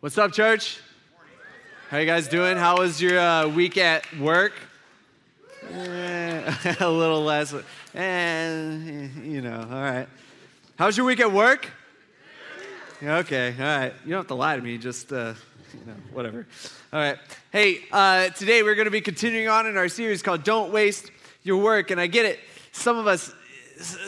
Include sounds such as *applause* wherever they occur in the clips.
What's up, church? How you guys doing? How was your uh, week at work? Eh, *laughs* a little less, and eh, you know. All right. How's your week at work? Okay. All right. You don't have to lie to me. Just uh, you know, whatever. All right. Hey, uh, today we're going to be continuing on in our series called "Don't Waste Your Work," and I get it. Some of us,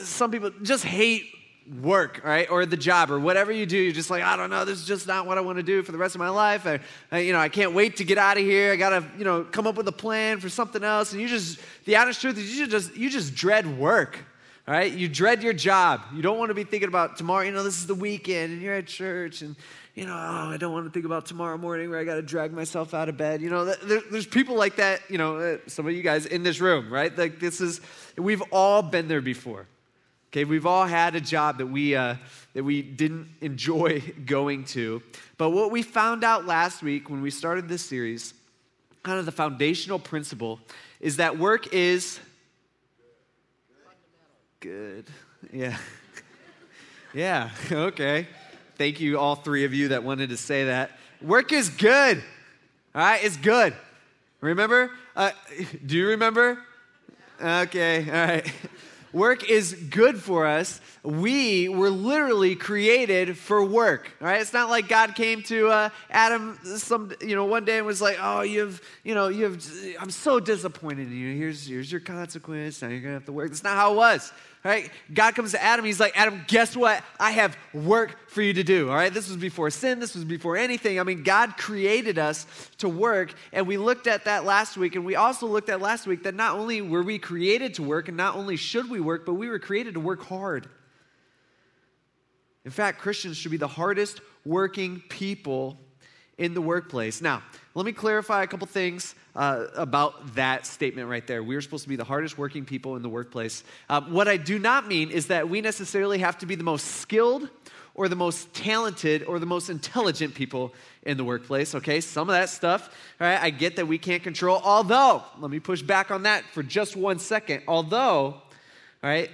some people just hate work, right? Or the job, or whatever you do, you're just like, I don't know, this is just not what I want to do for the rest of my life. I, I, you know, I can't wait to get out of here. I gotta, you know, come up with a plan for something else. And you just, the honest truth is, you just, you just dread work. Right, you dread your job. You don't want to be thinking about tomorrow. You know, this is the weekend, and you're at church, and you know, oh, I don't want to think about tomorrow morning where I got to drag myself out of bed. You know, there, there's people like that. You know, uh, some of you guys in this room, right? Like this is, we've all been there before. Okay, we've all had a job that we, uh, that we didn't *laughs* enjoy going to. But what we found out last week when we started this series, kind of the foundational principle, is that work is good. Yeah. *laughs* yeah, okay. Thank you, all three of you that wanted to say that. Work is good. All right, it's good. Remember? Uh, *laughs* do you remember? Okay, all right. Work is good for us. We were literally created for work. Right? It's not like God came to uh, Adam some you know one day and was like, "Oh, you've you know you've I'm so disappointed in you. Here's here's your consequence. Now you're gonna have to work." That's not how it was right? God comes to Adam, he's like, Adam, guess what? I have work for you to do, all right? This was before sin, this was before anything. I mean, God created us to work, and we looked at that last week, and we also looked at last week that not only were we created to work, and not only should we work, but we were created to work hard. In fact, Christians should be the hardest working people in the workplace. Now, let me clarify a couple things uh, about that statement right there. We're supposed to be the hardest working people in the workplace. Uh, what I do not mean is that we necessarily have to be the most skilled or the most talented or the most intelligent people in the workplace, okay? Some of that stuff, all right, I get that we can't control. Although, let me push back on that for just one second. Although, all right,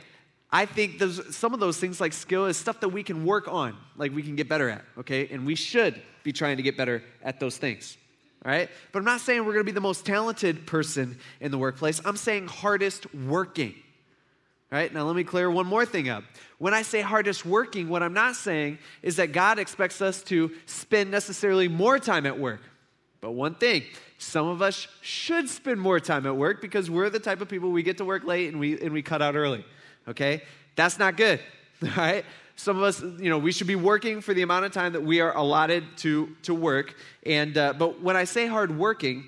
I think those, some of those things like skill is stuff that we can work on, like we can get better at, okay? And we should be trying to get better at those things. All right? But I'm not saying we're to be the most talented person in the workplace. I'm saying hardest working. All right? Now let me clear one more thing up. When I say hardest working, what I'm not saying is that God expects us to spend necessarily more time at work. But one thing, some of us should spend more time at work because we're the type of people we get to work late and we and we cut out early. Okay? That's not good. All *laughs* right? Some of us, you know, we should be working for the amount of time that we are allotted to, to work. And, uh, but when I say hard working,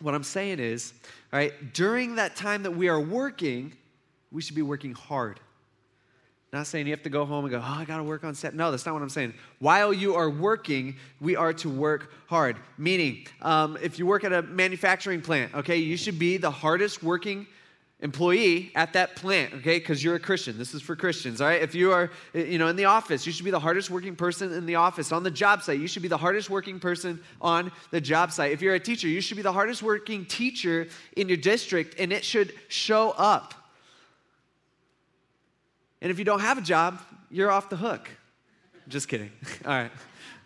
what I'm saying is, all right, during that time that we are working, we should be working hard. Not saying you have to go home and go, oh, I got to work on set. No, that's not what I'm saying. While you are working, we are to work hard. Meaning, um, if you work at a manufacturing plant, okay, you should be the hardest working employee at that plant, okay? Because you're a Christian. This is for Christians, all right? If you are, you know, in the office, you should be the hardest working person in the office. On the job site, you should be the hardest working person on the job site. If you're a teacher, you should be the hardest working teacher in your district, and it should show up. And if you don't have a job, you're off the hook. Just kidding. *laughs* all right.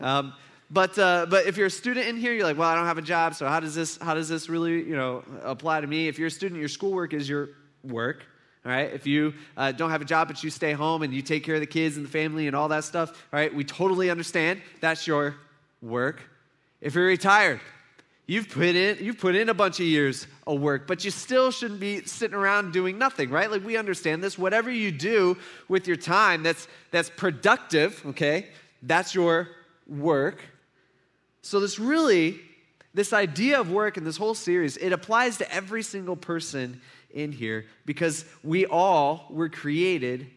Um, but, uh, but if you're a student in here, you're like, well, I don't have a job, so how does this, how does this really you know, apply to me? If you're a student, your schoolwork is your work. All right, if you uh, don't have a job but you stay home and you take care of the kids and the family and all that stuff, all right, we totally understand that's your work. If you're retired, you've put in you've put in a bunch of years of work, but you still shouldn't be sitting around doing nothing, right? Like we understand this. Whatever you do with your time that's that's productive, okay, that's your work. So, this really, this idea of work and this whole series, it applies to every single person in here because we all were created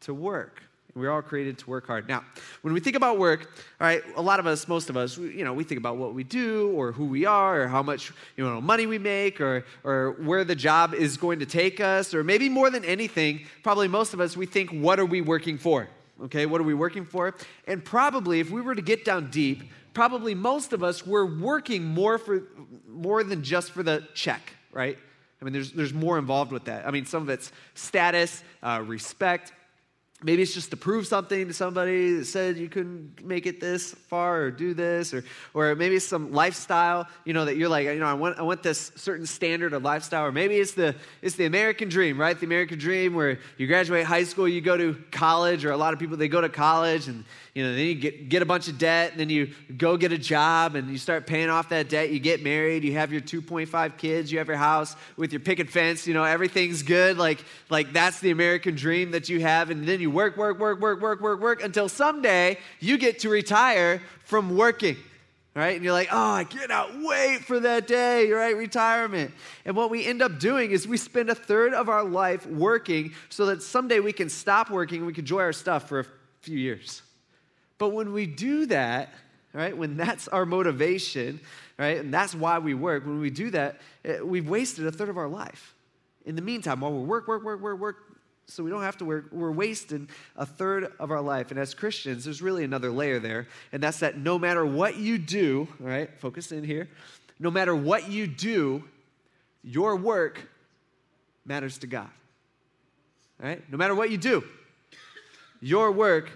to work. We're all created to work hard. Now, when we think about work, all right, a lot of us, most of us, you know, we think about what we do or who we are or how much you know, money we make or, or where the job is going to take us or maybe more than anything, probably most of us, we think, what are we working for? Okay, what are we working for? And probably if we were to get down deep, probably most of us were working more for more than just for the check, right? I mean, there's, there's more involved with that. I mean, some of it's status, uh, respect, Maybe it's just to prove something to somebody that said you couldn't make it this far or do this, or, or maybe it's some lifestyle, you know, that you're like, you know, I want, I want this certain standard of lifestyle, or maybe it's the, it's the American dream, right? The American dream where you graduate high school, you go to college, or a lot of people, they go to college and you know, then you get, get a bunch of debt, and then you go get a job, and you start paying off that debt. You get married, you have your 2.5 kids, you have your house with your picket fence, you know, everything's good. Like, like that's the American dream that you have. And then you work, work, work, work, work, work, work until someday you get to retire from working right? And you're like, oh, I cannot wait for that day, right? Retirement. And what we end up doing is we spend a third of our life working so that someday we can stop working and we can enjoy our stuff for a few years. But when we do that, right, when that's our motivation, right, and that's why we work, when we do that, eh, we've wasted a third of our life. In the meantime, while we work, work, work, work, work, so we don't have to work, we're wasting a third of our life. And as Christians, there's really another layer there, and that's that no matter what you do, right, focus in here, no matter what you do, your work matters to God. Right? No matter what you do, your work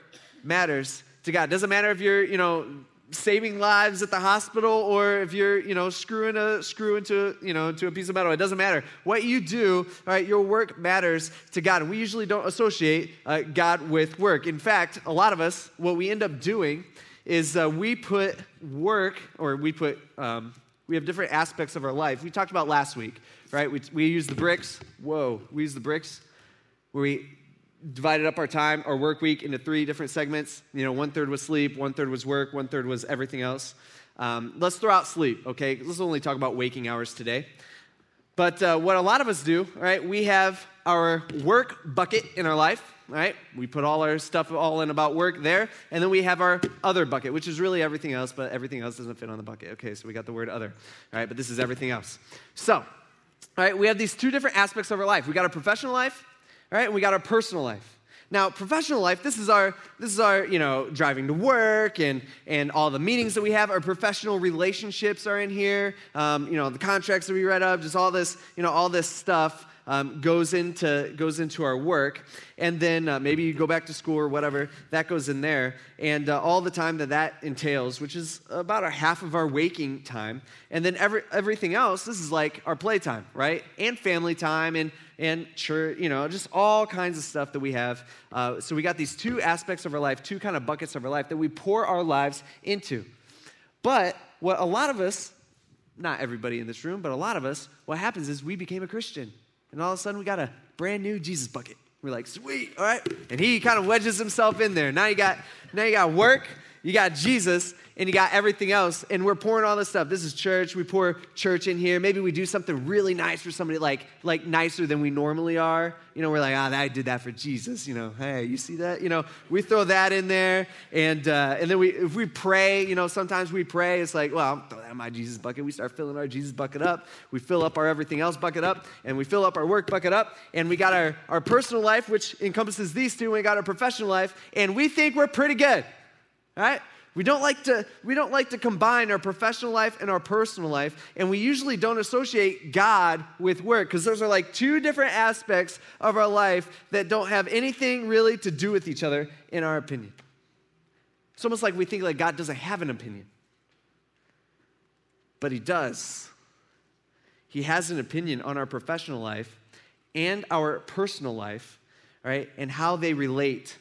matters to God. Doesn't matter if you're, you know, saving lives at the hospital or if you're, you know, screwing a screw into, you know, into a piece of metal. It doesn't matter. What you do, right, your work matters to God. And we usually don't associate uh, God with work. In fact, a lot of us, what we end up doing is uh, we put work or we put, um, we have different aspects of our life. We talked about last week, right? We, we use the bricks. Whoa, we use the bricks where we divided up our time, our work week, into three different segments. You know, one third was sleep, one third was work, one third was everything else. Um, let's throw out sleep, okay? Let's only talk about waking hours today. But uh, what a lot of us do, right? We have our work bucket in our life, right? We put all our stuff all in about work there, and then we have our other bucket, which is really everything else, but everything else doesn't fit on the bucket. Okay, so we got the word other, all right? But this is everything else. So, all right, we have these two different aspects of our life. We got our professional life, right? And we got our personal life. Now, professional life, this is our, this is our, you know, driving to work and, and all the meetings that we have. Our professional relationships are in here. Um, you know, the contracts that we read up, just all this, you know, all this stuff um, goes, into, goes into our work. And then uh, maybe you go back to school or whatever, that goes in there. And uh, all the time that that entails, which is about a half of our waking time. And then every, everything else, this is like our playtime, right? And family time and, and church, you know, just all kinds of stuff that we have. Uh, so we got these two aspects of our life, two kind of buckets of our life that we pour our lives into. But what a lot of us, not everybody in this room, but a lot of us, what happens is we became a Christian. And all of a sudden, we got a brand new Jesus bucket. We're like, sweet, all right. And he kind of wedges himself in there. Now you got, now you got work, you got Jesus, and you got everything else, and we're pouring all this stuff. This is church. We pour church in here. Maybe we do something really nice for somebody, like like nicer than we normally are. You know, we're like, ah, oh, I did that for Jesus. You know, hey, you see that? You know, we throw that in there, and uh, and then we if we pray, you know, sometimes we pray. It's like, well, throw that in my Jesus bucket. We start filling our Jesus bucket up. We fill up our everything else bucket up, and we fill up our work bucket up, and we got our our personal life, which encompasses these two. And we got our professional life, and we think we're pretty good, right? We don't like to we don't like to combine our professional life and our personal life, and we usually don't associate God with work because those are like two different aspects of our life that don't have anything really to do with each other in our opinion. It's almost like we think like God doesn't have an opinion. But he does. He has an opinion on our professional life and our personal life, right? And how they relate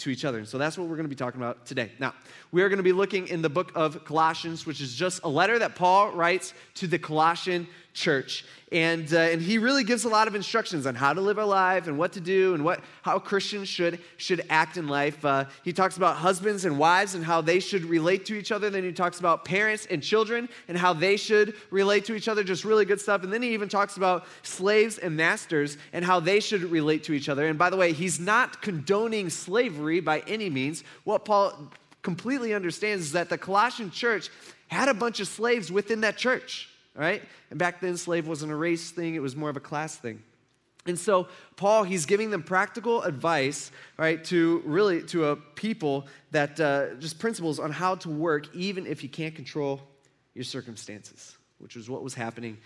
to each other. And so that's what we're going to be talking about today. Now, we are going to be looking in the book of Colossians, which is just a letter that Paul writes to the Colossian church. And, uh, and he really gives a lot of instructions on how to live our life and what to do and what, how Christians should, should act in life. Uh, he talks about husbands and wives and how they should relate to each other. Then he talks about parents and children and how they should relate to each other. Just really good stuff. And then he even talks about slaves and masters and how they should relate to each other. And by the way, he's not condoning slavery by any means. What Paul completely understands is that the Colossian church had a bunch of slaves within that church right? And back then, slave wasn't a race thing, it was more of a class thing. And so Paul, he's giving them practical advice, right, to really to a people that uh, just principles on how to work, even if you can't control your circumstances, which was what was happening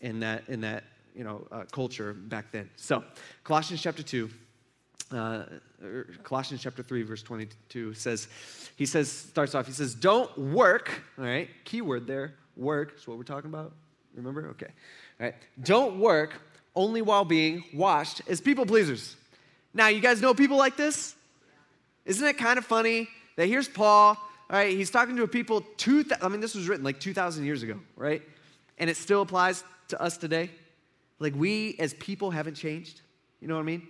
in that in that you know uh, culture back then. So Colossians chapter two, uh, er, Colossians chapter 3, verse 22 says, he says, starts off, he says, don't work, all right, keyword there, work is what we're talking about. Remember? Okay. All right. Don't work only while being watched as people pleasers. Now, you guys know people like this? Isn't it kind of funny that here's Paul, all right, he's talking to a people, two, I mean, this was written like 2,000 years ago, right? And it still applies to us today. Like, we as people haven't changed. You know what I mean?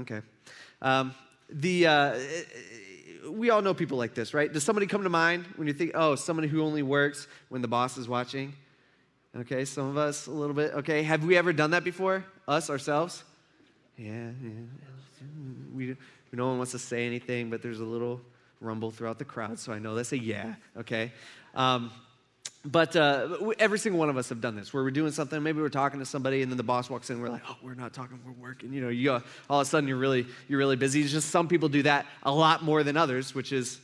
Okay. Um, the, uh, we all know people like this, right? Does somebody come to mind when you think, oh, somebody who only works when the boss is watching? Okay, some of us a little bit. Okay, have we ever done that before? Us, ourselves? Yeah, yeah. We, no one wants to say anything, but there's a little rumble throughout the crowd, so I know that's a yeah, okay? Um, but uh, every single one of us have done this where we're doing something maybe we're talking to somebody and then the boss walks in we're like oh we're not talking we're working you know you go, all of a sudden you're really you're really busy. It's just some people do that a lot more than others which is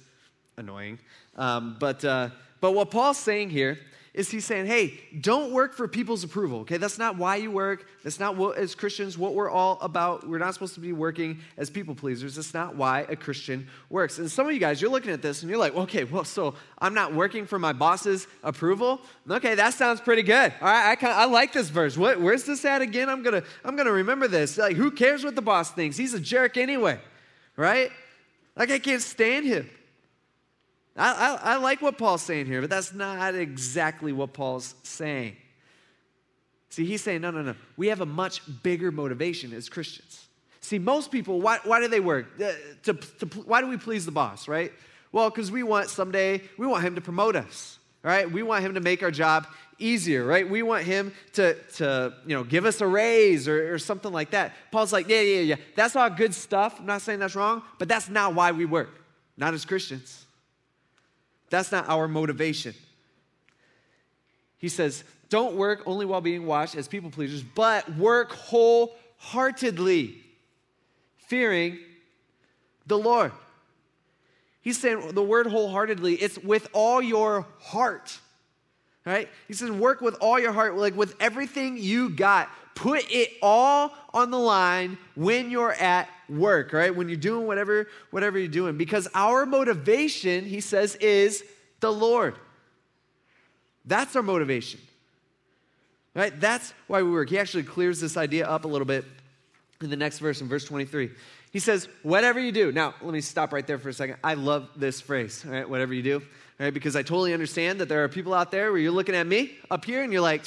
annoying. Um, but uh, but what paul's saying here is he's saying, hey, don't work for people's approval, okay? That's not why you work. That's not what, as Christians, what we're all about. We're not supposed to be working as people pleasers. That's not why a Christian works. And some of you guys, you're looking at this and you're like, okay, well, so I'm not working for my boss's approval? Okay, that sounds pretty good. All right, I, kinda, I like this verse. What, where's this at again? I'm gonna, I'm gonna remember this. Like, who cares what the boss thinks? He's a jerk anyway, right? Like, I can't stand him. I, I, I, like what Paul's saying here, but that's not exactly what Paul's saying. See, he's saying, no, no, no. We have a much bigger motivation as Christians. See, most people, why, why do they work? Uh, to, to, why do we please the boss, right? Well, because we want someday, we want him to promote us, right? We want him to make our job easier, right? We want him to, to you know, give us a raise or, or something like that. Paul's like, yeah, yeah, yeah. That's all good stuff. I'm not saying that's wrong, but that's not why we work, not as Christians. That's not our motivation. He says, Don't work only while being watched as people pleasers, but work wholeheartedly, fearing the Lord. He's saying the word wholeheartedly, it's with all your heart. Right? He says, work with all your heart, like with everything you got. Put it all on the line when you're at work, right? When you're doing whatever, whatever you're doing. Because our motivation, he says, is the Lord. That's our motivation. Right? That's why we work. He actually clears this idea up a little bit in the next verse, in verse 23. He says, whatever you do. Now, let me stop right there for a second. I love this phrase, right? Whatever you do, right? Because I totally understand that there are people out there where you're looking at me up here and you're like,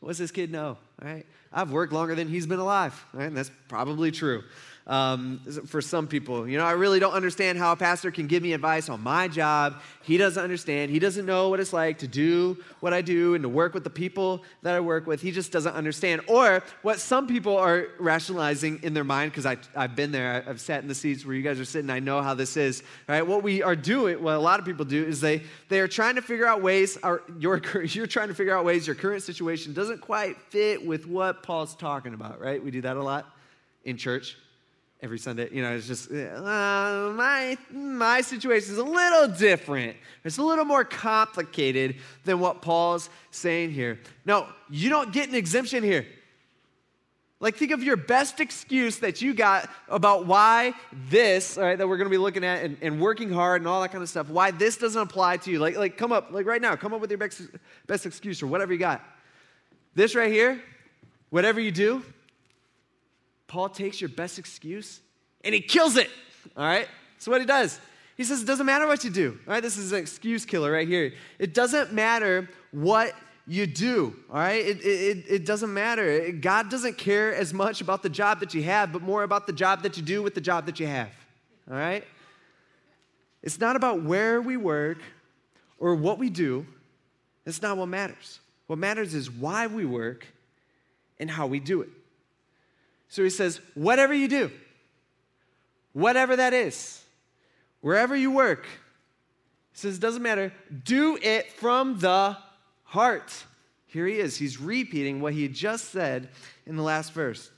what's this kid know, right? I've worked longer than he's been alive, right? And that's probably true um, for some people. You know, I really don't understand how a pastor can give me advice on my job. He doesn't understand. He doesn't know what it's like to do what I do and to work with the people that I work with. He just doesn't understand. Or what some people are rationalizing in their mind, because I've been there, I've sat in the seats where you guys are sitting, I know how this is, right? What we are doing, what a lot of people do, is they, they are trying to figure out ways, or your, *laughs* you're trying to figure out ways your current situation doesn't quite fit with what Paul's talking about, right? We do that a lot in church every Sunday. You know, it's just, uh, my, my situation is a little different. It's a little more complicated than what Paul's saying here. No, you don't get an exemption here. Like, think of your best excuse that you got about why this, all right, that we're going to be looking at and, and, working hard and all that kind of stuff, why this doesn't apply to you. Like, like, come up, like right now, come up with your best, best excuse or whatever you got. This right here, whatever you do, Paul takes your best excuse and he kills it. All right? So what he does. He says, it doesn't matter what you do. All right? This is an excuse killer right here. It doesn't matter what you do. All right? It, it, it doesn't matter. God doesn't care as much about the job that you have, but more about the job that you do with the job that you have. All right? It's not about where we work or what we do. That's not what matters. What matters is why we work and how we do it. So he says, whatever you do, whatever that is, wherever you work, he says, it doesn't matter, do it from the heart. Here he is. He's repeating what he just said in the last verse.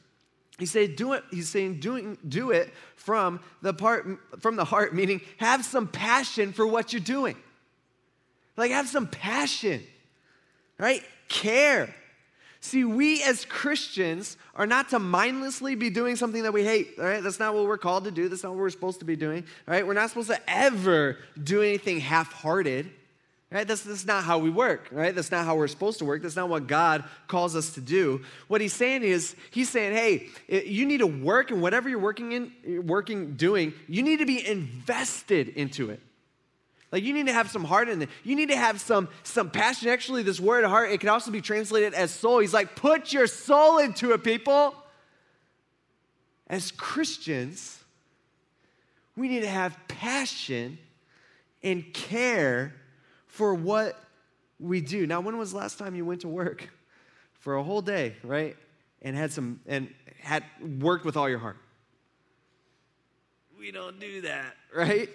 He said, do it, he's saying doing, do it from the part from the heart, meaning have some passion for what you're doing. Like have some passion, right? Care. See, we as Christians are not to mindlessly be doing something that we hate, right? That's not what we're called to do. That's not what we're supposed to be doing, right? We're not supposed to ever do anything half hearted, right? That's, that's not how we work, right? That's not how we're supposed to work. That's not what God calls us to do. What he's saying is, he's saying, hey, you need to work, and whatever you're working in, working, doing, you need to be invested into it. Like you need to have some heart in it. You need to have some some passion. Actually, this word heart, it can also be translated as soul. He's like, put your soul into it, people. As Christians, we need to have passion and care for what we do. Now, when was the last time you went to work *laughs* for a whole day, right? And had some and had worked with all your heart? We don't do that, right?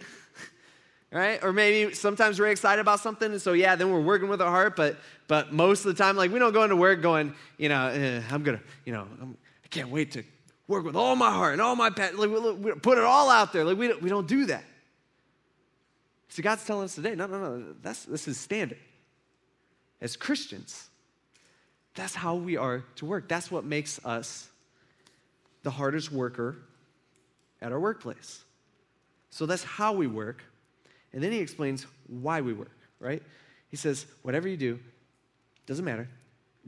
Right? Or maybe sometimes we're excited about something, and so yeah, then we're working with our heart. But but most of the time, like we don't go into work going, you know, eh, I'm gonna, you know, I'm, I can not wait to work with all my heart and all my passion. Like, we, we put it all out there. Like we don't, we don't do that. So God's telling us today, no, no, no, that's this is standard. As Christians, that's how we are to work. That's what makes us the hardest worker at our workplace. So that's how we work. And then he explains why we work, right? He says, whatever you do, doesn't matter.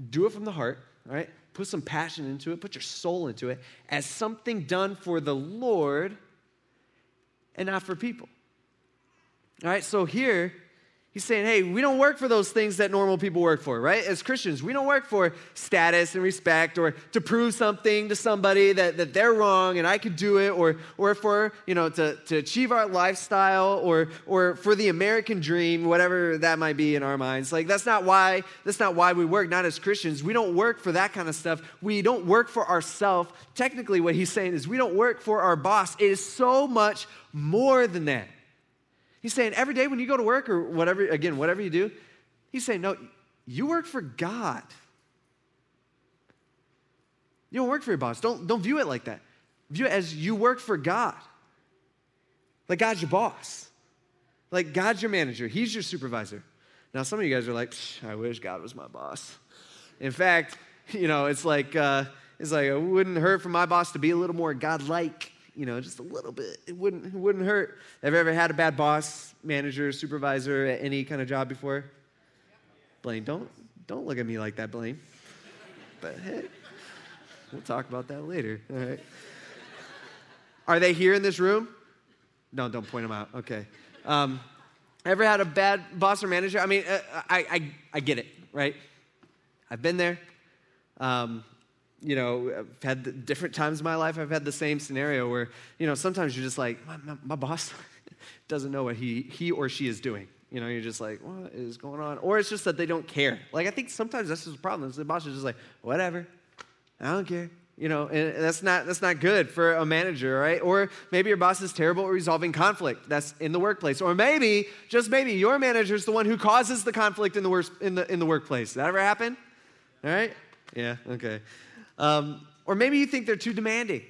Do it from the heart, right? Put some passion into it, put your soul into it as something done for the Lord and not for people. All right, so here He's saying, hey, we don't work for those things that normal people work for, right? As Christians, we don't work for status and respect or to prove something to somebody that, that they're wrong and I could do it or, or for, you know, to, to achieve our lifestyle or, or for the American dream, whatever that might be in our minds. Like, that's not why, that's not why we work, not as Christians. We don't work for that kind of stuff. We don't work for ourselves. Technically, what he's saying is we don't work for our boss. It is so much more than that. He's saying every day when you go to work or whatever, again, whatever you do, he's saying, no, you work for God. You don't work for your boss. Don't, don't view it like that. View it as you work for God. Like God's your boss. Like God's your manager. He's your supervisor. Now, some of you guys are like, I wish God was my boss. In fact, *laughs* you know, it's like, uh, it's like it wouldn't hurt for my boss to be a little more God-like you know, just a little bit. It wouldn't, it wouldn't hurt. Have you ever had a bad boss, manager, supervisor at any kind of job before? Blaine, don't, don't look at me like that, Blaine. But hey, we'll talk about that later. All right. Are they here in this room? No, don't point them out. Okay. Um, ever had a bad boss or manager? I mean, uh, I, I, I get it, right? I've been there. Um, you know, I've had different times in my life, I've had the same scenario where, you know, sometimes you're just like, my, my, my boss *laughs* doesn't know what he, he or she is doing. You know, you're just like, what is going on? Or it's just that they don't care. Like, I think sometimes that's just the problem. The boss is just like, whatever, I don't care. You know, and that's not that's not good for a manager, right? Or maybe your boss is terrible at resolving conflict. That's in the workplace. Or maybe, just maybe, your manager is the one who causes the conflict in the worst in the in the workplace. That ever happen? All right? Yeah. Okay. Um, or maybe you think they're too demanding.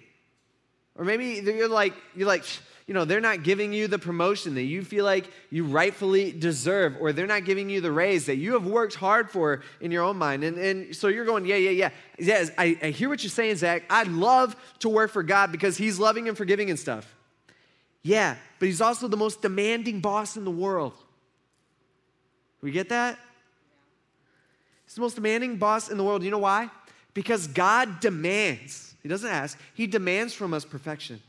Or maybe you're like, you're like, you know, they're not giving you the promotion that you feel like you rightfully deserve, or they're not giving you the raise that you have worked hard for in your own mind. And, and so you're going, yeah, yeah, yeah. Yeah, I, I hear what you're saying, Zach. I'd love to work for God because He's loving and forgiving and stuff. Yeah, but He's also the most demanding boss in the world. We get that? He's the most demanding boss in the world. You know why? Because God demands, He doesn't ask, He demands from us perfection.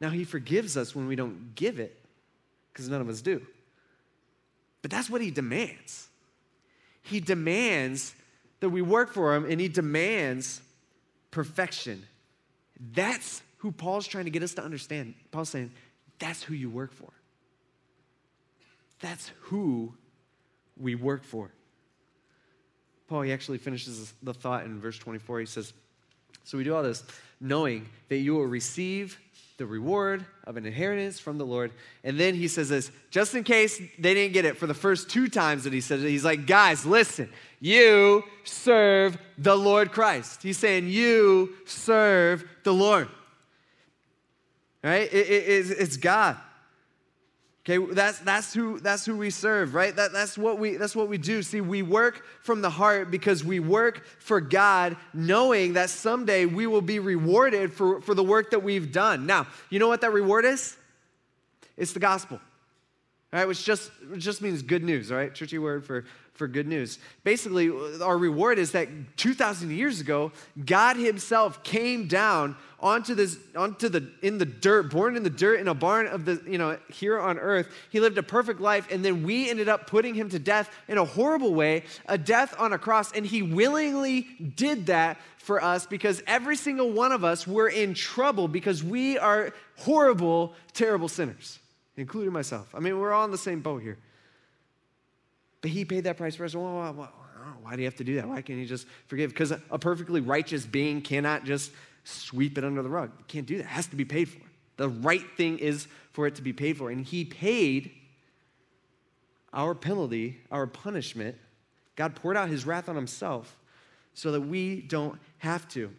Now, He forgives us when we don't give it, because none of us do. But that's what He demands. He demands that we work for Him, and He demands perfection. That's who Paul's trying to get us to understand. Paul's saying, that's who you work for. That's who we work for. Paul, he actually finishes the thought in verse 24. He says, So we do all this knowing that you will receive the reward of an inheritance from the Lord. And then he says this, just in case they didn't get it for the first two times that he says it, he's like, guys, listen, you serve the Lord Christ. He's saying, you serve the Lord. Right? It, it, it's God. Okay, that's, that's, who, that's who we serve, right? That, that's, what we, that's what we do. See, we work from the heart because we work for God, knowing that someday we will be rewarded for, for the work that we've done. Now, you know what that reward is? It's the gospel, right? Which just, just means good news, right? Churchy word for for good news. Basically, our reward is that 2,000 years ago, God Himself came down onto this, onto the, in the dirt, born in the dirt in a barn of the, you know, here on earth. He lived a perfect life, and then we ended up putting Him to death in a horrible way, a death on a cross, and He willingly did that for us because every single one of us were in trouble because we are horrible, terrible sinners, including myself. I mean, we're all in the same boat here. But he paid that price for us. Well, why, why do you have to do that? Why can't he just forgive? Because a perfectly righteous being cannot just sweep it under the rug. You can't do that. It has to be paid for. The right thing is for it to be paid for. And he paid our penalty, our punishment. God poured out his wrath on himself so that we don't have to.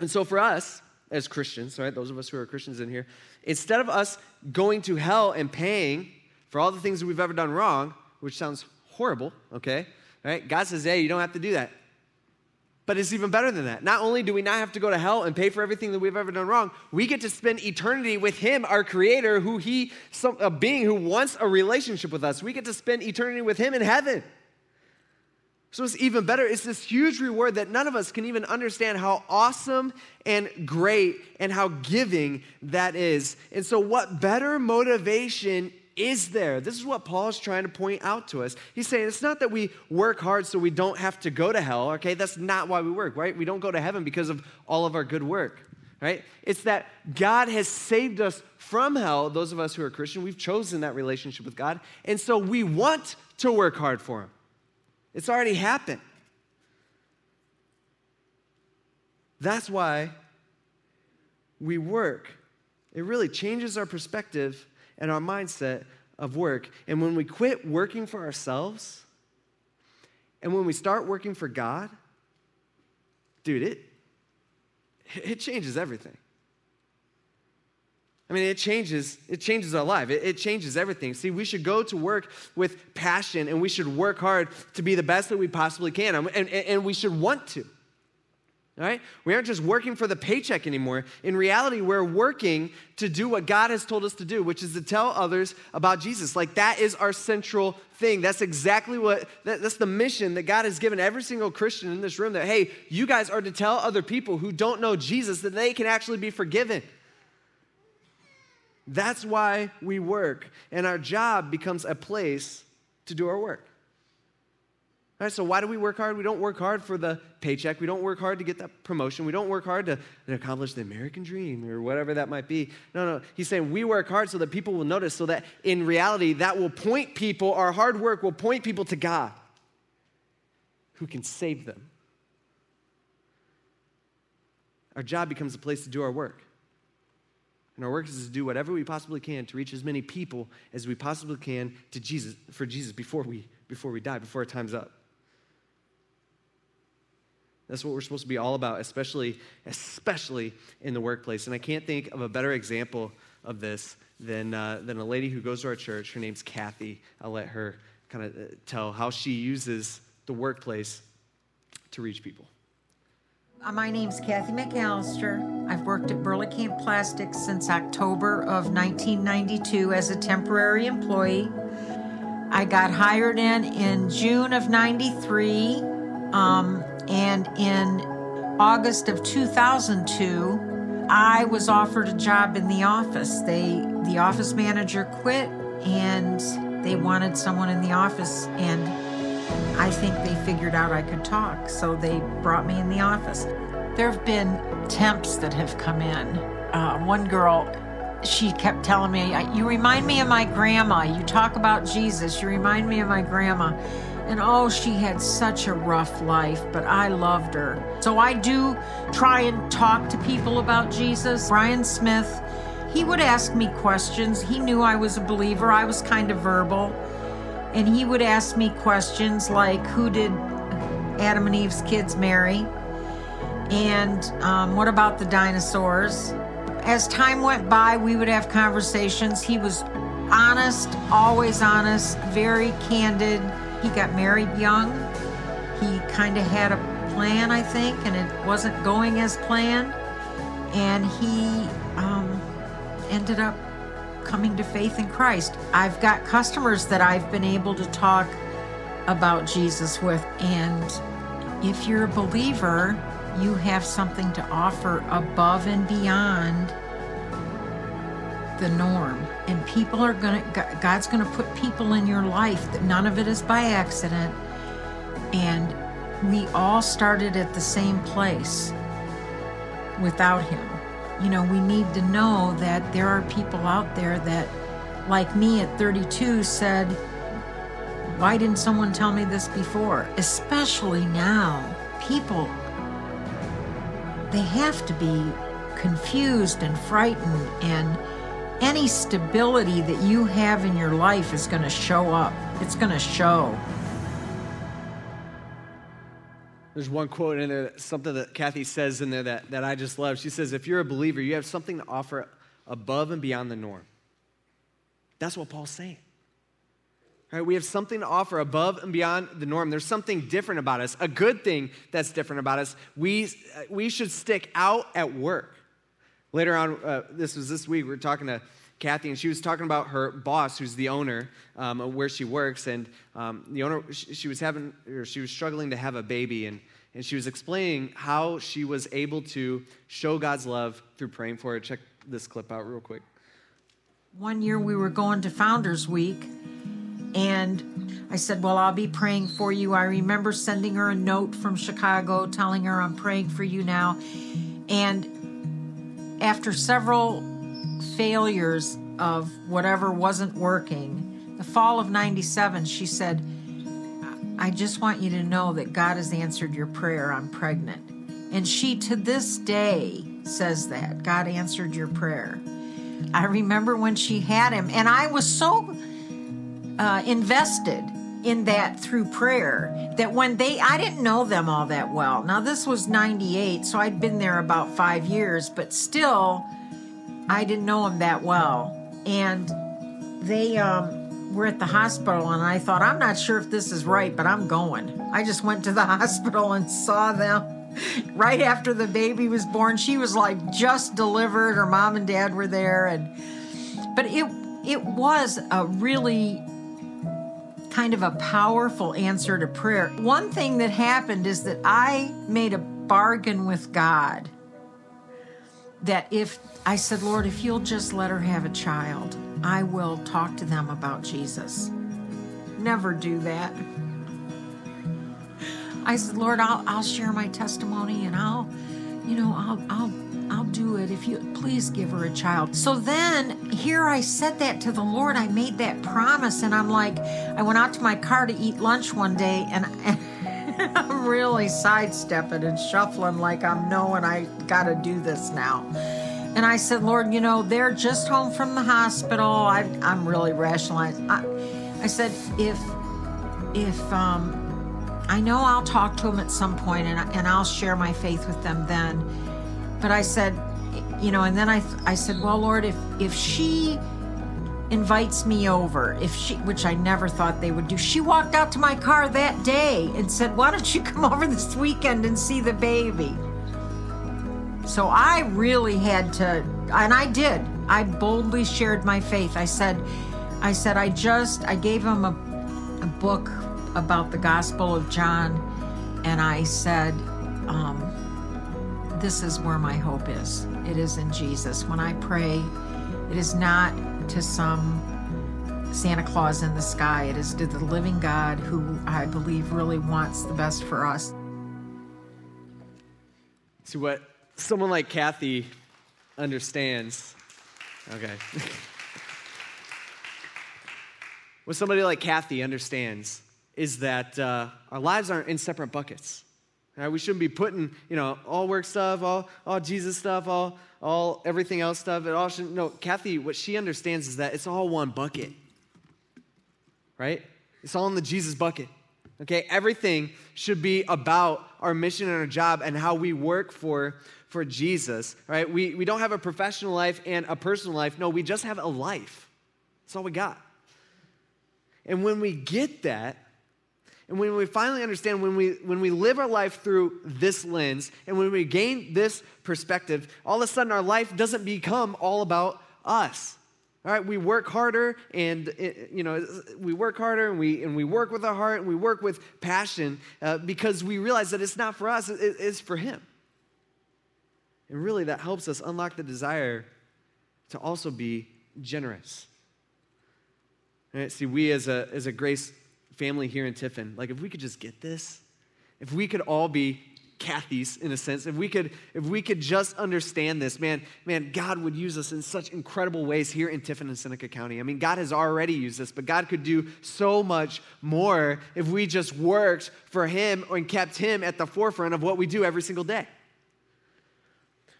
And so for us, as Christians, right, those of us who are Christians in here, instead of us going to hell and paying for all the things that we've ever done wrong, which sounds horrible, okay? Right? God says, hey, you don't have to do that. But it's even better than that. Not only do we not have to go to hell and pay for everything that we've ever done wrong, we get to spend eternity with Him, our Creator, who He, some, a being who wants a relationship with us. We get to spend eternity with Him in heaven. So it's even better. It's this huge reward that none of us can even understand how awesome and great and how giving that is. And so, what better motivation is there. This is what Paul is trying to point out to us. He's saying it's not that we work hard so we don't have to go to hell, okay? That's not why we work, right? We don't go to heaven because of all of our good work, right? It's that God has saved us from hell, those of us who are Christian, we've chosen that relationship with God, and so we want to work hard for Him. It's already happened. That's why we work. It really changes our perspective and our mindset of work. And when we quit working for ourselves, and when we start working for God, dude, it, it changes everything. I mean, it changes, it changes our life. It, it, changes everything. See, we should go to work with passion and we should work hard to be the best that we possibly can. And, and, and we should want to. Right? We aren't just working for the paycheck anymore. In reality, we're working to do what God has told us to do, which is to tell others about Jesus. Like that is our central thing. That's exactly what, that, that's the mission that God has given every single Christian in this room that, hey, you guys are to tell other people who don't know Jesus that they can actually be forgiven. That's why we work. And our job becomes a place to do our work. Right, so why do we work hard? We don't work hard for the paycheck. We don't work hard to get that promotion. We don't work hard to, to accomplish the American dream or whatever that might be. No, no. He's saying we work hard so that people will notice, so that in reality, that will point people, our hard work will point people to God who can save them. Our job becomes a place to do our work. And our work is to do whatever we possibly can to reach as many people as we possibly can to Jesus for Jesus before we before we die, before our time's up. That's what we're supposed to be all about, especially, especially in the workplace. And I can't think of a better example of this than, uh, than a lady who goes to our church. Her name's Kathy. I'll let her kind of uh, tell how she uses the workplace to reach people. Uh, my name's Kathy McAllister. I've worked at Burley Camp Plastics since October of 1992 as a temporary employee. I got hired in in June of 93. Um, and in August of 2002, I was offered a job in the office. They the office manager quit and they wanted someone in the office and I think they figured out I could talk, so they brought me in the office. There have been temps that have come in. Uh, one girl, she kept telling me, You remind me of my grandma. You talk about Jesus. You remind me of my grandma. And oh, she had such a rough life, but I loved her. So I do try and talk to people about Jesus. Brian Smith, he would ask me questions. He knew I was a believer, I was kind of verbal. And he would ask me questions like who did Adam and Eve's kids marry? And um, what about the dinosaurs? As time went by, we would have conversations. He was honest, always honest, very candid. He got married young. He kind of had a plan, I think, and it wasn't going as planned. And he um, ended up coming to faith in Christ. I've got customers that I've been able to talk about Jesus with. And if you're a believer, you have something to offer above and beyond the norm. And people are going to, God's going to put people in your life that none of it is by accident. And we all started at the same place without Him. You know, we need to know that there are people out there that, like me at 32, said, Why didn't someone tell me this before? Especially now. People, they have to be confused and frightened and any stability that you have in your life is going to show up. It's going to show. There's one quote in there, something that Kathy says in there that, that I just love. She says, If you're a believer, you have something to offer above and beyond the norm. That's what Paul's saying. Right, we have something to offer above and beyond the norm. There's something different about us, a good thing that's different about us. We, uh, we should stick out at work. Later on, uh, this was this week, we were talking to Kathy, and she was talking about her boss, who's the owner um, of where she works, and um, the owner, she, she was having, or she was struggling to have a baby, and, and she was explaining how she was able to show God's love through praying for her. Check this clip out real quick. One year we were going to Founders Week, and I said, Well, I'll be praying for you. I remember sending her a note from Chicago telling her I'm praying for you now. And after several failures of whatever wasn't working, the fall of 97, she said, I just want you to know that God has answered your prayer. I'm pregnant. And she, to this day, says that God answered your prayer. I remember when she had him, and I was so uh, invested in that through prayer that when they I didn't know them all that well. Now this was 98, so I'd been there about 5 years, but still I didn't know them that well. And they um, were at the hospital and I thought I'm not sure if this is right, but I'm going. I just went to the *laughs* hospital and saw them *laughs* right after the baby was born. She was like just delivered. Her mom and dad were there and but it it was a really kind of a powerful answer to prayer. One thing that happened is that I made a bargain with God that if I said, Lord, if you'll just let her have a child, I will talk to them about Jesus. Never do that. I said, Lord, I'll, I'll share my testimony and I'll, you know, I'll, I'll I'll do it if you please give her a child. So then here I said that to the Lord. I made that promise and I'm like, I went out to my car to eat lunch one day and, and *laughs* I'm really sidestepping and shuffling like I'm knowing I got to do this now. And I said, Lord, you know, they're just home from the hospital. I, am really rationalizing. I, I said, if, if, um, I know I'll talk to them at some point and, and I'll share my faith with them then but I said, you know, and then I, I said, well, Lord, if, if she invites me over, if she, which I never thought they would do, she walked out to my car that day and said, why don't you come *laughs* over this weekend and see the baby? So I really had to, and I did. I boldly shared my faith. I said, I said, I just, I gave him a, a book about the Gospel of John, and I said, um, this is where my hope is. It is in Jesus. When I pray, it is not to some Santa Claus in the sky, it is to the living God who I believe really wants the best for us. See what someone like Kathy understands. Okay. *laughs* what somebody like Kathy understands is that uh, our lives aren't in separate buckets. Right? We shouldn't be putting, you know, all work stuff, all, all Jesus stuff, all, all everything else stuff. It all should no. Kathy, what she understands is that it's all one bucket. Right? It's all in the Jesus bucket. Okay, everything should be about our mission and our job and how we work for, for Jesus. Right? We, we don't have a professional life and a personal life. No, we just have a life. That's all we got. And when we get that, and when we finally understand, when we, when we live our life through this lens, and when we gain this perspective, all of a sudden our life doesn't become all about us. All right, we work harder, and you know, we work harder, and we and we work with our heart, and we work with passion uh, because we realize that it's not for us; it, it's for Him. And really, that helps us unlock the desire to also be generous. Right? See, we as a as a grace family here in Tiffin, like if we could just get this, if we could all be Kathy's in a sense, if we could, if we could just understand this, man, man, God would use us in such incredible ways here in Tiffin and Seneca County. I mean, God has already used us, but God could do so much more if we just worked for Him and kept Him at the forefront of what we do every single day.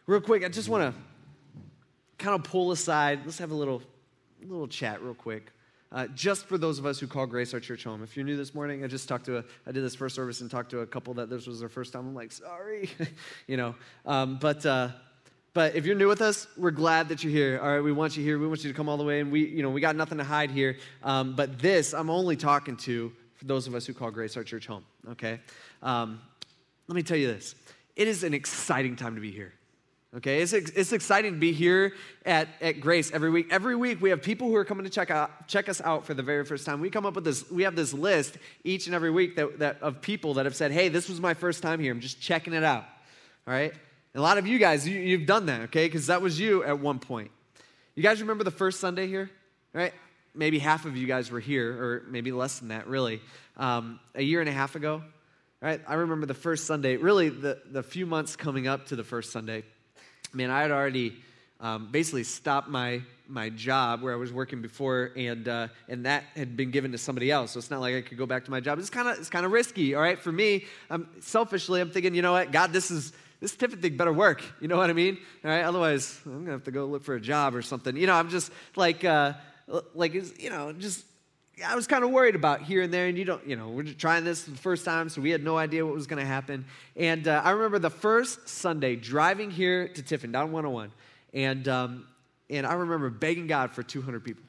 Real quick, I just want to kind of pull aside. Let's have a little, little chat real quick uh, just for those of us who call Grace our church home. If you're new this morning, I just talked to a, I did this first service and talked to a couple that this was their first time. I'm like, sorry, *laughs* you know. Um, but uh, but if you're new with us, we're glad that you're here. All right, we want you here. We want you to come all the way, and we you know we got nothing to hide here. Um, but this, I'm only talking to for those of us who call Grace our church home. Okay, um, let me tell you this: it is an exciting time to be here. Okay, it's, it's exciting to be here at, at Grace every week. Every week we have people who are coming to check, out, check us out for the very first time. We come up with this, we have this list each and every week that, that, of people that have said, hey, this was my first time here. I'm just checking it out. All right? And a lot of you guys, you, you've done that, okay? Because that was you at one point. You guys remember the first Sunday here? Right? Maybe half of you guys were here, or maybe less than that, really. Um, a year and a half ago, right? I remember the first Sunday, really the, the few months coming up to the first Sunday man, I had already um, basically stopped my my job where I was working before, and uh, and that had been given to somebody else. So it's not like I could go back to my job. It's kind of it's kind of risky, all right. For me, um, selfishly, I'm thinking, you know what, God, this is this Tiffin thing better work. *laughs* You know what I mean? All right. Otherwise, I'm gonna have to go look for a job or something. You know, I'm just like uh, like you know just. I was kind of worried about here and there, and you don't, you know, we're trying this the first time, so we had no idea what was going to happen. And uh, I remember the first Sunday driving here to Tiffin, down 101, and, um, and I remember begging God for 200 people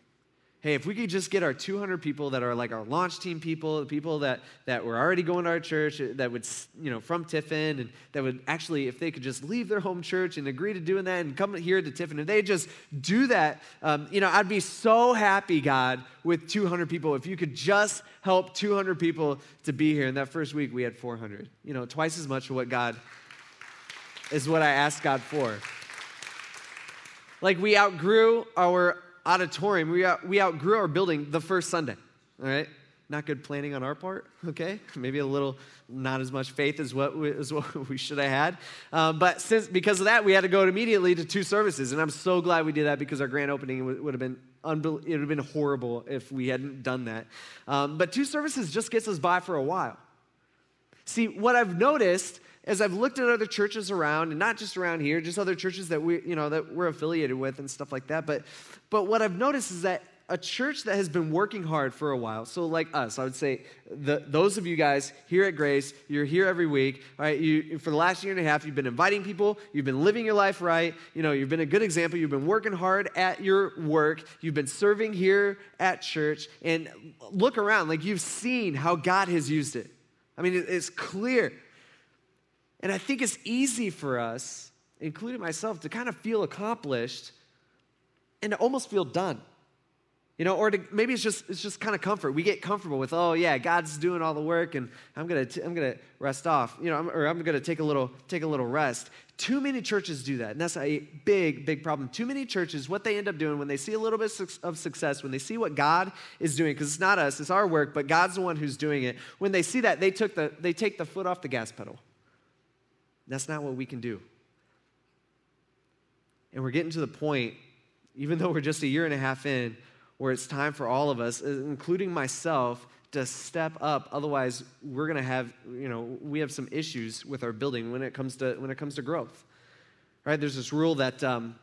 hey, if we could just get our 200 people that are like our launch team people, the people that, that were already going to our church, uh, that would, you know, from Tiffin, and that would actually, if they could just leave their home church and agree to doing that and come here to Tiffin, if they just do that, um, you know, I'd be so happy, God, with 200 people. If you could just help 200 people to be here. And that first week, we had 400. You know, twice as much of what God is what I asked God for. Like we outgrew our auditorium, we, out, we outgrew our building the first Sunday, all right? Not good planning on our part, *laughs* okay? Maybe a little not as much faith as what we, as *laughs* what we should have had. Um, but since because of that, we had to go immediately to two services, and I'm so glad we did that because our grand opening would, would have been it would have been horrible if we hadn't done that. Um, but two services just gets us by for a while. See, what I've noticed as I've looked at other churches around, and not just around here, just other churches that we, you know, that we're affiliated with and stuff like that. But, but what I've noticed is that a church that has been working hard for a while, so like us, I would say the, those of you guys here at Grace, you're here every week, all right? You, for the last year and a half, you've been inviting people, you've been living your life right, you know, you've been a good example, you've been working hard at your work, you've been serving here at church, and look around, like you've seen how God has used it. I mean, it's clear and I think it's easy for us, including myself, to kind of feel accomplished and to almost feel done. You know, or to, maybe it's just it's just kind of comfort. We get comfortable with, oh yeah, God's doing all the work, and I'm gonna t- I'm gonna rest off. You know, I'm, or I'm gonna take a little take a little rest. Too many churches do that, and that's a big big problem. Too many churches, what they end up doing when they see a little bit of success, when they see what God is doing, because it's not us, it's our work, but God's the one who's doing it. When they see that, they took the they take the foot off the gas pedal. That's not what we can do. And we're getting to the point, even though we're just a year and a half in, where it's time for all of us, including myself, to step up. Otherwise, we're going to have, you know, we have some issues with our building when it comes to when it comes to growth. Right? There's this rule that, um,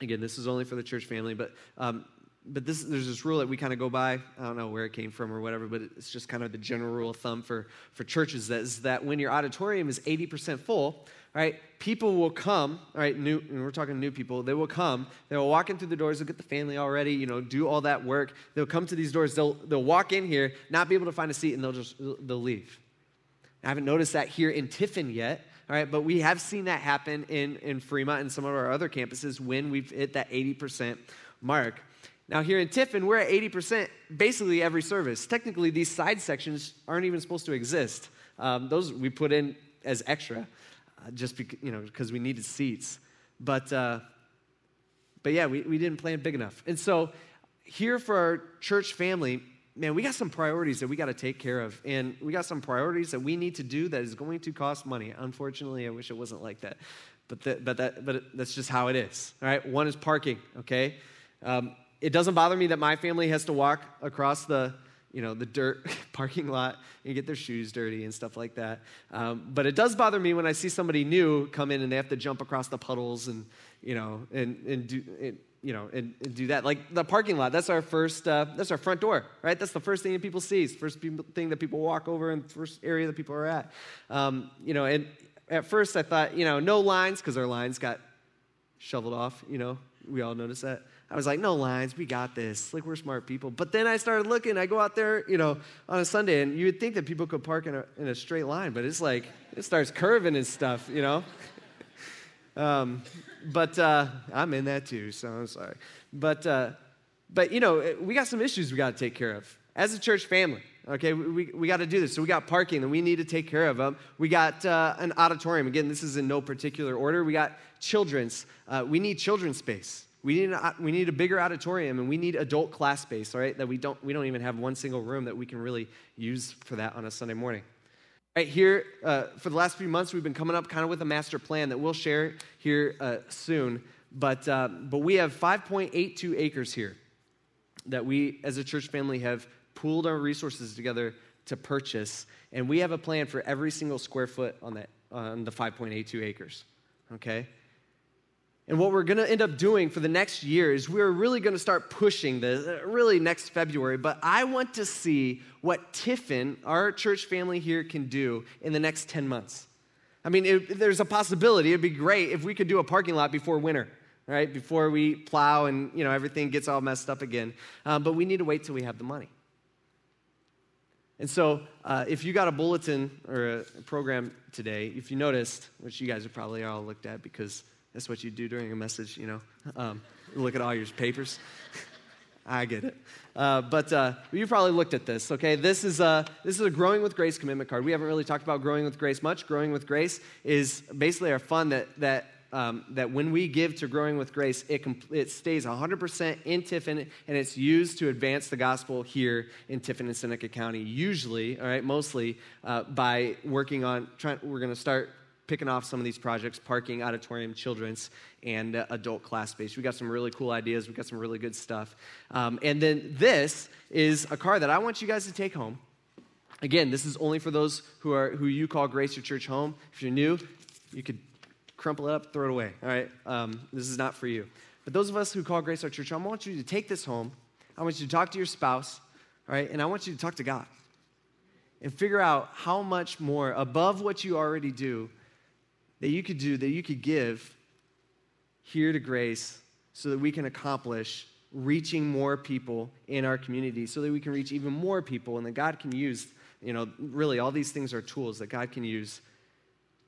again, this is only for the church family, but um, but this, there's this rule that we kind of go by. I don't know where it came from or whatever, but it's just kind of the general rule of thumb for, for churches that is that when your auditorium is 80% full, right, people will come, right, new, and we're talking new people, they will come, they will walk in through the doors, they'll get the family already, you know, do all that work. They'll come to these doors, they'll, they'll walk in here, not be able to find a seat, and they'll just, they'll leave. I haven't noticed that here in Tiffin yet, all right, but we have seen that happen in, in Fremont and some of our other campuses when we've hit that 80% mark. Now, here in Tiffin, we're at 80% basically every service. Technically, these side sections aren't even supposed to exist. Um, those we put in as extra, uh, just because, you know, because we needed seats. But, uh, but yeah, we, we didn't plan big enough. And so, here for our church family, man, we got some priorities that we got to take care of. And we got some priorities that we need to do that is going to cost money. Unfortunately, I wish it wasn't like that. But, the, but, that, but that's just how it is. All right, one is parking, okay? Um, it doesn't bother me that my family has to walk across the you know the dirt *laughs* parking lot and get their shoes dirty and stuff like that. Um, but it does bother me when i see somebody new come in and they have to jump across the puddles and you know and, and do you know and, and, do that. Like the parking lot that's our first uh, that's our front door right? That's the first thing that people see. It's first thing that people walk over and first area that people are at. Um, you know and at first i thought you know no lines because our lines got shoveled off you know? We all noticed that I was like, no lines, we got this. Like, we're smart people. But then I started looking, I go out there, you know, on a Sunday, and you would think that people could park in a, in a straight line, but it's like, it starts curving and stuff, you know? *laughs* um, but uh, I'm in that too, so I'm sorry. But, uh, but, you know, we got some issues we got to take care of as a church family. Okay, we, we got to do this. So we got parking and we need to take care of them. We got uh, an auditorium. Again, this is in no particular order. We got children's. Uh, we need children's space. We need, a, we need a bigger auditorium and we need adult class space, all right? That we don't, we don't even have one single room that we can really use for that on a Sunday morning. Right here, uh, for the last few months, we've been coming up kind of with a master plan that we'll share here uh, soon. But, uh, but we have 5.82 acres here that we, as a church family, have pooled our resources together to purchase. And we have a plan for every single square foot on, that, on the 5.82 acres, okay? And what we're going to end up doing for the next year is we're really going to start pushing this, uh, really next February. But I want to see what Tiffin, our church family here, can do in the next 10 months. I mean, it, there's a possibility. It'd be great if we could do a parking lot before winter, right? Before we plow and, you know, everything gets all messed up again. Um, but we need to wait till we have the money. And so, uh, if you got a bulletin or a program today, if you noticed, which you guys have probably all looked at because that's what you do during a message, you know. Um, look at all your papers. *laughs* I get it. Uh, but uh, you probably looked at this, okay? This is, a, this is a Growing with Grace commitment card. We haven't really talked about Growing with Grace much. Growing with Grace is basically our fund that, that, um, that when we give to Growing with Grace, it, it stays 100% in Tiffin and it's used to advance the gospel here in Tiffin and Seneca County, usually, all right, mostly uh, by working on, trying, we're going to start picking off some of these projects parking, auditorium, children's, and uh, adult class space. We got some really cool ideas. We got some really good stuff. Um, and then this is a car that I want you guys to take home. Again, this is only for those who are who you call Grace Your Church home. If you're new, you could crumple it up, throw it away. All right, um, this is not for you. But those of us who call Grace our church home, I want you to take this home. I want you to talk to your spouse, all right, and I want you to talk to God and figure out how much more above what you already do that you could do, that you could give here to Grace so that we can accomplish reaching more people in our community, so that we can reach even more people and that God can use, you know, really all these things are tools that God can use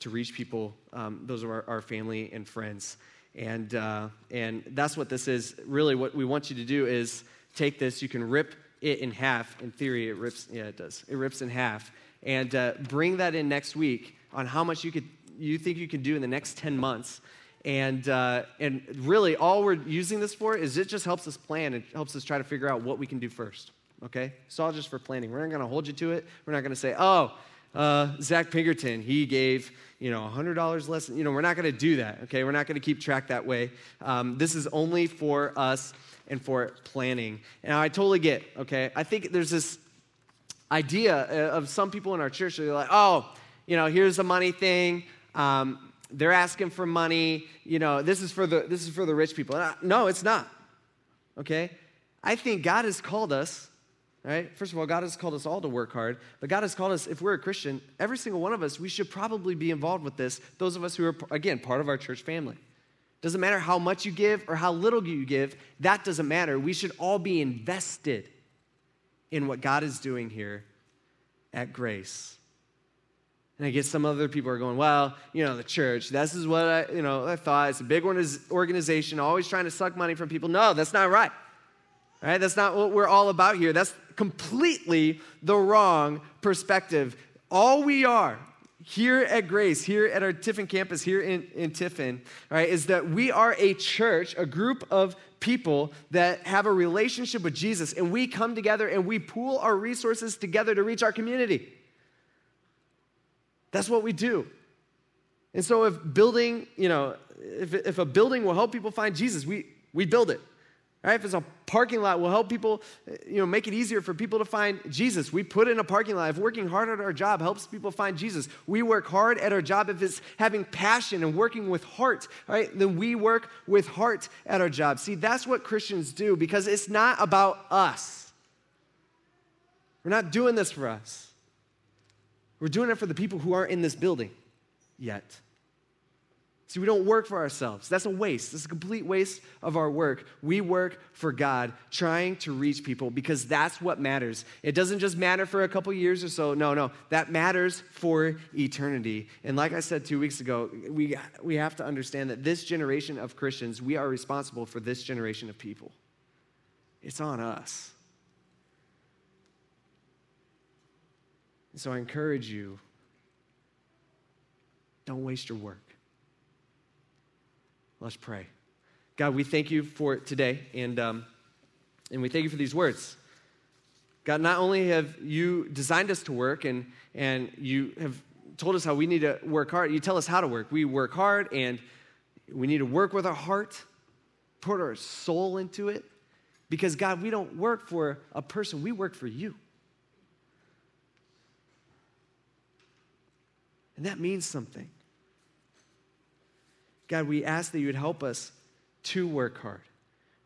to reach people. Um, those are our, our, family and friends. And, uh, and that's what this is. Really, what we want you to do is take this, you can rip it in half. In theory, it rips, yeah, it does. It rips in half. And uh, bring that in next week on how much you could you think you can do in the next 10 months. And, uh, and really, all we're using this for is it just helps us plan. It helps us try to figure out what we can do first. Okay? It's all just for planning. We're not going to hold you to it. We're not going to say, oh, uh, Zach Pinkerton, he gave, you know, $100 less. You know, we're not going to do that. Okay? We're not going to keep track that way. Um, this is only for us and for planning. And I totally get, okay? I think there's this idea uh, of some people in our church, they're like, oh, you know, here's the money thing. Um, they're asking for money. You know, this is for the, this is for the rich people. No, it's not. Okay? I think God has called us, right? First of all, God has called us all to work hard, but God has called us, if we're a Christian, every single one of us, we should probably be involved with this. Those of us who are, again, part of our church family. Doesn't matter how much you give or how little you give, that doesn't matter. We should all be invested in what God is doing here at Grace. And I guess some other people are going, well, you know, the church, this is what I, you know, I thought. It's a big organization, always trying to suck money from people. No, that's not right. All right, that's not what we're all about here. That's completely the wrong perspective. All we are here at Grace, here at our Tiffin campus, here in, in Tiffin, right, is that we are a church, a group of people that have a relationship with Jesus, and we come together and we pool our resources together to reach our community. That's what we do. And so if building, you know, if, if a building will help people find Jesus, we, we build it. Right? If it's a parking lot, will help people, you know, make it easier for people to find Jesus. We put in a parking lot. If working hard at our job helps people find Jesus, we work hard at our job. If it's having passion and working with heart, right, then we work with heart at our job. See, that's what Christians do because it's not about us. We're not doing this for us. We're doing it for the people who aren't in this building yet. See, we don't work for ourselves. That's a waste. That's a complete waste of our work. We work for God, trying to reach people because that's what matters. It doesn't just matter for a couple years or so. No, no, that matters for eternity. And like I said two weeks ago, we, we have to understand that this generation of Christians, we are responsible for this generation of people. It's on us. And so I encourage you don't waste your work. Let's pray. God, we thank you for today, and, um, and we thank you for these words. God, not only have you designed us to work and, and you have told us how we need to work hard, you tell us how to work. We work hard and we need to work with our heart, put our soul into it, because God, we don't work for a person, we work for you. And that means something. God, we ask that you would help us to work hard.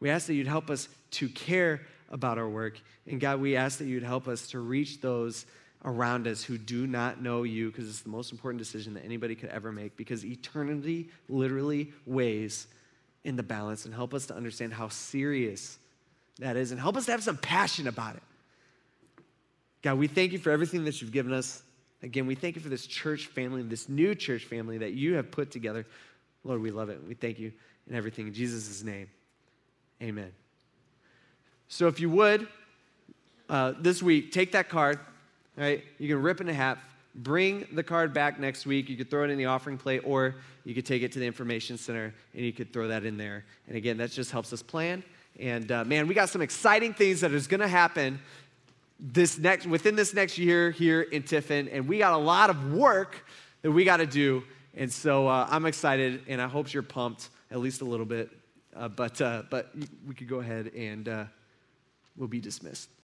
We ask that you'd help us to care about our work. And God, we ask that you'd help us to reach those around us who do not know you because it's the most important decision that anybody could ever make because eternity literally weighs in the balance and help us to understand how serious that is and help us to have some passion about it. God, we thank you for everything that you've given us. Again, we thank you for this church family, this new church family that you have put together. Lord, we love it. We thank you in everything. In Jesus' name, amen. So if you would, uh, this week, take that card, right? You can rip it in half. Bring the card back next week. You could throw it in the offering plate, or you could take it to the information center and you could throw that in there. And again, that just helps us plan. And uh, man, we got some exciting things that is going to happen this next within this next year here in Tiffin, and we got a lot of work that we got to do. And so uh, I'm excited, and I hope you're pumped at least a little bit. Uh, but uh, but we could go ahead and uh, we'll be dismissed.